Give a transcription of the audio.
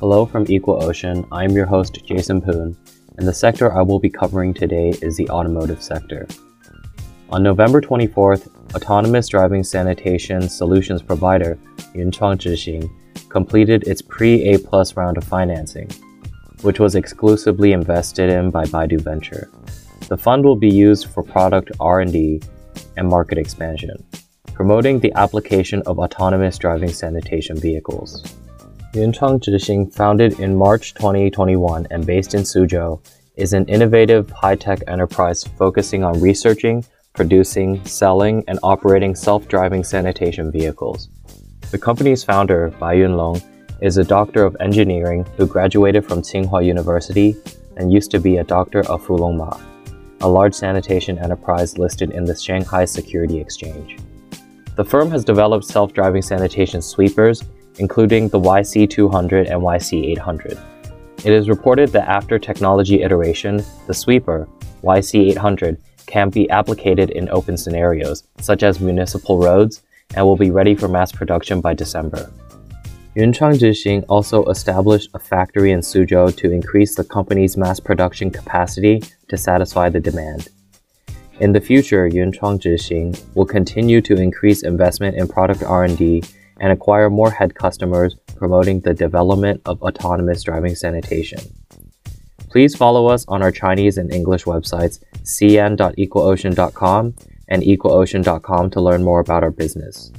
Hello from Equal Ocean. I'm your host, Jason Poon, and the sector I will be covering today is the automotive sector. On November 24th, autonomous driving sanitation solutions provider Yunchuang Zhixing completed its pre-A plus round of financing, which was exclusively invested in by Baidu Venture. The fund will be used for product R&D and market expansion, promoting the application of autonomous driving sanitation vehicles. Yunchuang Zhixing, founded in March 2021 and based in Suzhou, is an innovative high-tech enterprise focusing on researching, producing, selling, and operating self-driving sanitation vehicles. The company's founder, Bai Yunlong, is a doctor of engineering who graduated from Tsinghua University and used to be a doctor of Fulongma, a large sanitation enterprise listed in the Shanghai Security Exchange. The firm has developed self-driving sanitation sweepers including the YC200 and YC800. It is reported that after technology iteration, the sweeper, YC800, can be applicated in open scenarios, such as municipal roads, and will be ready for mass production by December. Yunchuang Zhixing also established a factory in Suzhou to increase the company's mass production capacity to satisfy the demand. In the future, Yunchuang Zhixing will continue to increase investment in product R&D and acquire more head customers promoting the development of autonomous driving sanitation. Please follow us on our Chinese and English websites cn.equalocean.com and equalocean.com to learn more about our business.